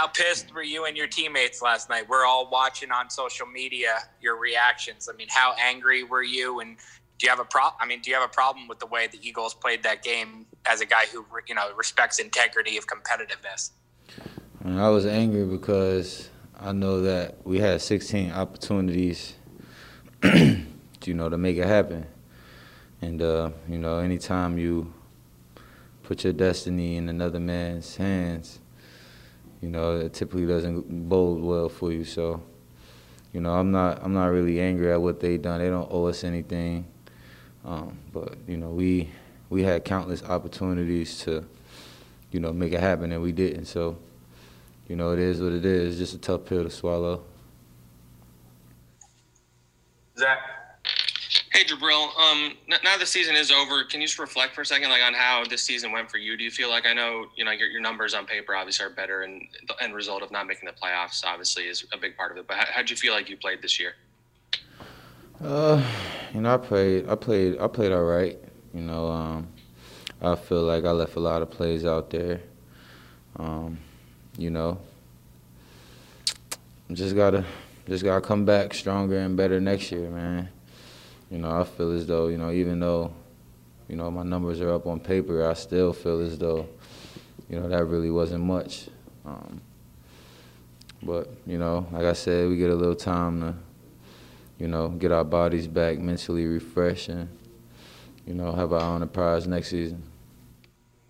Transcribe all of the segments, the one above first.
how pissed were you and your teammates last night? We're all watching on social media your reactions. I mean, how angry were you? And do you have a problem? I mean, do you have a problem with the way the Eagles played that game as a guy who you know respects integrity of competitiveness? I was angry because I know that we had 16 opportunities, you know, to make it happen. And uh, you know, anytime you put your destiny in another man's hands, you know, it typically doesn't bode well for you. So, you know, I'm not I'm not really angry at what they done. They don't owe us anything. Um, but you know, we we had countless opportunities to, you know, make it happen, and we didn't. So, you know, it is what it is. It's just a tough pill to swallow. Hey, Jabril. Um, now the season is over. Can you just reflect for a second, like on how this season went for you? Do you feel like I know, you know, your, your numbers on paper obviously are better, and the end result of not making the playoffs obviously is a big part of it. But how how'd you feel like you played this year? Uh, you know, I played. I played. I played all right. You know, um, I feel like I left a lot of plays out there. Um, you know, just gotta, just gotta come back stronger and better next year, man. You know, I feel as though, you know, even though, you know, my numbers are up on paper, I still feel as though, you know, that really wasn't much. Um, but you know, like I said, we get a little time to you know, get our bodies back mentally refreshed and, you know, have our own prize next season.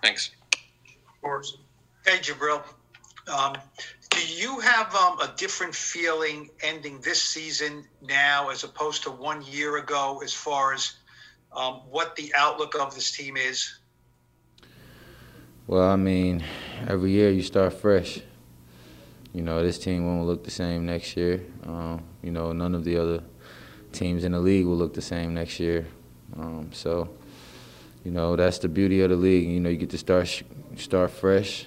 Thanks. Of course. Hey, Jabril. Um, do you have um, a different feeling ending this season now as opposed to one year ago as far as um, what the outlook of this team is? Well, I mean, every year you start fresh. You know, this team won't look the same next year. Um, you know, none of the other teams in the league will look the same next year. Um, so, you know, that's the beauty of the league. You know, you get to start start fresh,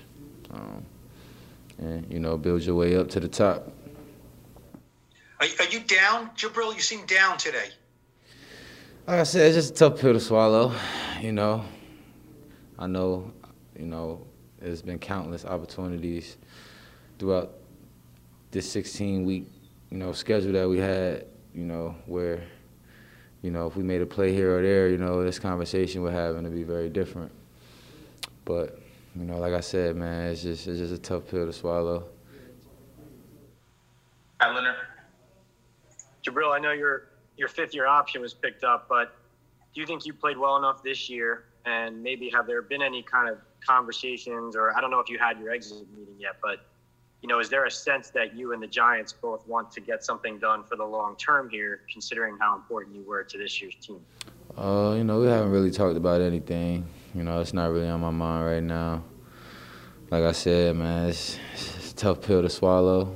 um, and you know, build your way up to the top. Are, are you down, Jabril? You seem down today. Like I said, it's just a tough pill to swallow. You know, I know, you know, there's been countless opportunities throughout this 16 week, you know, schedule that we had you know, where, you know, if we made a play here or there, you know, this conversation we're having to be very different. But, you know, like I said, man, it's just it's just a tough pill to swallow. Hi, Leonard. Jabril, I know your your fifth year option was picked up, but do you think you played well enough this year? And maybe have there been any kind of conversations, or I don't know if you had your exit meeting yet, but you know, is there a sense that you and the Giants both want to get something done for the long term here, considering how important you were to this year's team? Uh, you know, we haven't really talked about anything. You know, it's not really on my mind right now. Like I said, man, it's, it's a tough pill to swallow.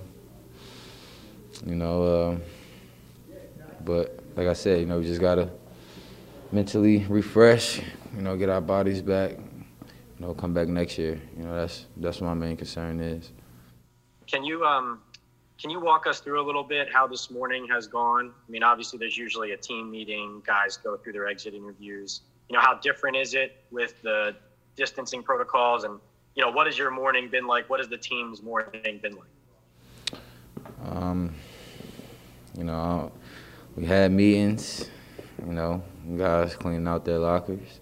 You know, uh, but like I said, you know, we just gotta mentally refresh. You know, get our bodies back. You know, come back next year. You know, that's that's my main concern is. Can you um, can you walk us through a little bit how this morning has gone? I mean, obviously, there's usually a team meeting. Guys go through their exit interviews. You know, how different is it with the distancing protocols? And you know, what has your morning been like? What has the team's morning been like? Um, you know, we had meetings. You know, guys cleaning out their lockers.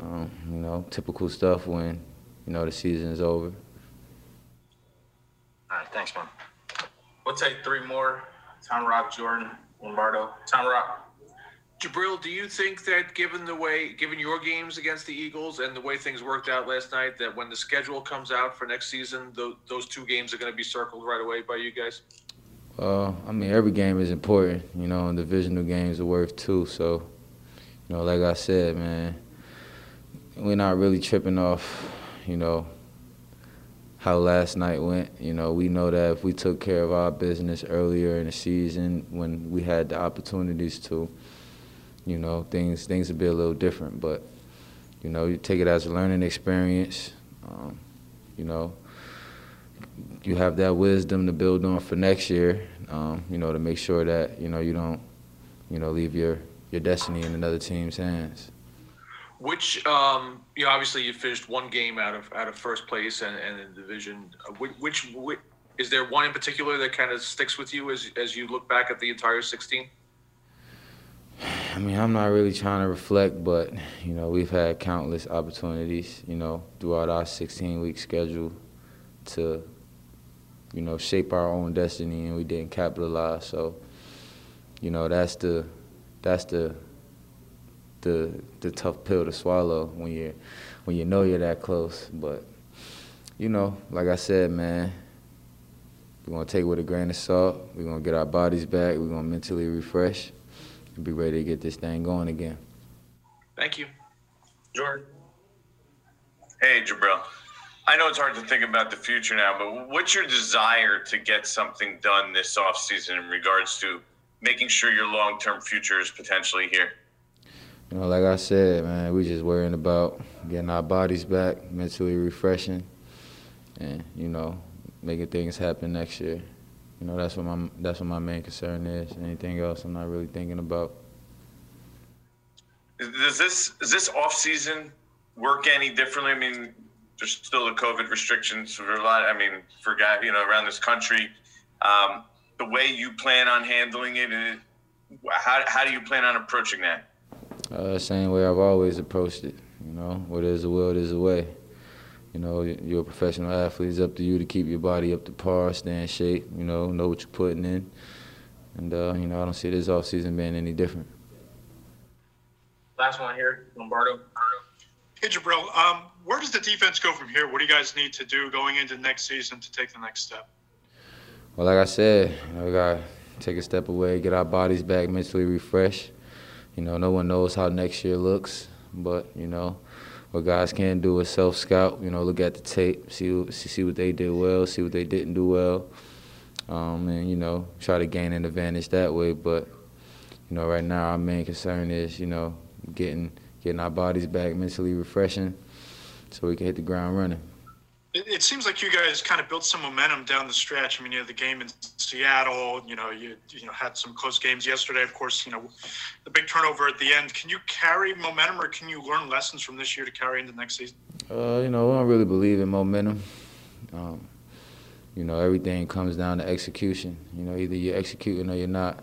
Um, you know, typical stuff when you know the season is over. All right, thanks, man. We'll take three more. Tom Rock, Jordan, Lombardo. Tom Rock. Jabril, do you think that given the way, given your games against the Eagles and the way things worked out last night, that when the schedule comes out for next season, those, those two games are going to be circled right away by you guys? Uh, I mean, every game is important, you know, and divisional games are worth too. So, you know, like I said, man, we're not really tripping off, you know, how last night went. You know, we know that if we took care of our business earlier in the season when we had the opportunities to, you know, things things would be a little different. But, you know, you take it as a learning experience. Um, you know, you have that wisdom to build on for next year. Um, you know, to make sure that you know you don't, you know, leave your your destiny in another team's hands. Which, um, you know, obviously you finished one game out of out of first place and, and in division. Uh, Which, which, which is there one in particular that kind of sticks with you as as you look back at the entire 16? I mean, I'm not really trying to reflect, but you know, we've had countless opportunities, you know, throughout our 16-week schedule to, you know, shape our own destiny, and we didn't capitalize. So, you know, that's the, that's the, the, the tough pill to swallow when you, when you know you're that close. But, you know, like I said, man, we're gonna take it with a grain of salt. We're gonna get our bodies back. We're gonna mentally refresh be ready to get this thing going again. Thank you. Jordan. Hey, Jabril. I know it's hard to think about the future now, but what's your desire to get something done this offseason in regards to making sure your long term future is potentially here? You know, like I said, man, we just worrying about getting our bodies back, mentally refreshing, and you know, making things happen next year. You know, that's what my that's what my main concern is. Anything else, I'm not really thinking about. Does this is this off season work any differently? I mean, there's still the COVID restrictions for a lot. I mean, for guys, you know, around this country. Um, the way you plan on handling it, uh, how how do you plan on approaching that? Uh, same way I've always approached it. You know, where there's a will, there's a way. You know, you're a professional athlete. It's up to you to keep your body up to par, stay in shape. You know, know what you're putting in, and uh, you know, I don't see this off season being any different. Last one here, Lombardo. Hey, Jabril, um, where does the defense go from here? What do you guys need to do going into next season to take the next step? Well, like I said, you know, we gotta take a step away, get our bodies back, mentally refresh. You know, no one knows how next year looks, but you know, what guys can do is self scout. You know, look at the tape, see see what they did well, see what they didn't do well, um, and you know, try to gain an advantage that way. But you know, right now our main concern is you know getting getting our bodies back, mentally refreshing, so we can hit the ground running. It, it seems like you guys kind of built some momentum down the stretch. I mean, you had the game in Seattle. You know, you you know had some close games yesterday. Of course, you know the big turnover at the end. Can you carry momentum, or can you learn lessons from this year to carry into next season? Uh, you know, I don't really believe in momentum. Um, you know, everything comes down to execution. You know, either you're executing or you're not.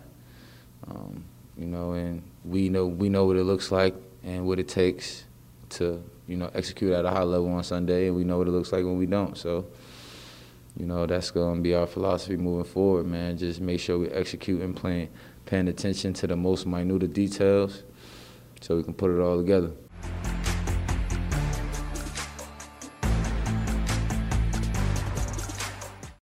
Um, you know, and we know we know what it looks like and what it takes to you know execute at a high level on Sunday, and we know what it looks like when we don't. So, you know, that's going to be our philosophy moving forward, man. Just make sure we execute and playing, paying attention to the most minute details, so we can put it all together.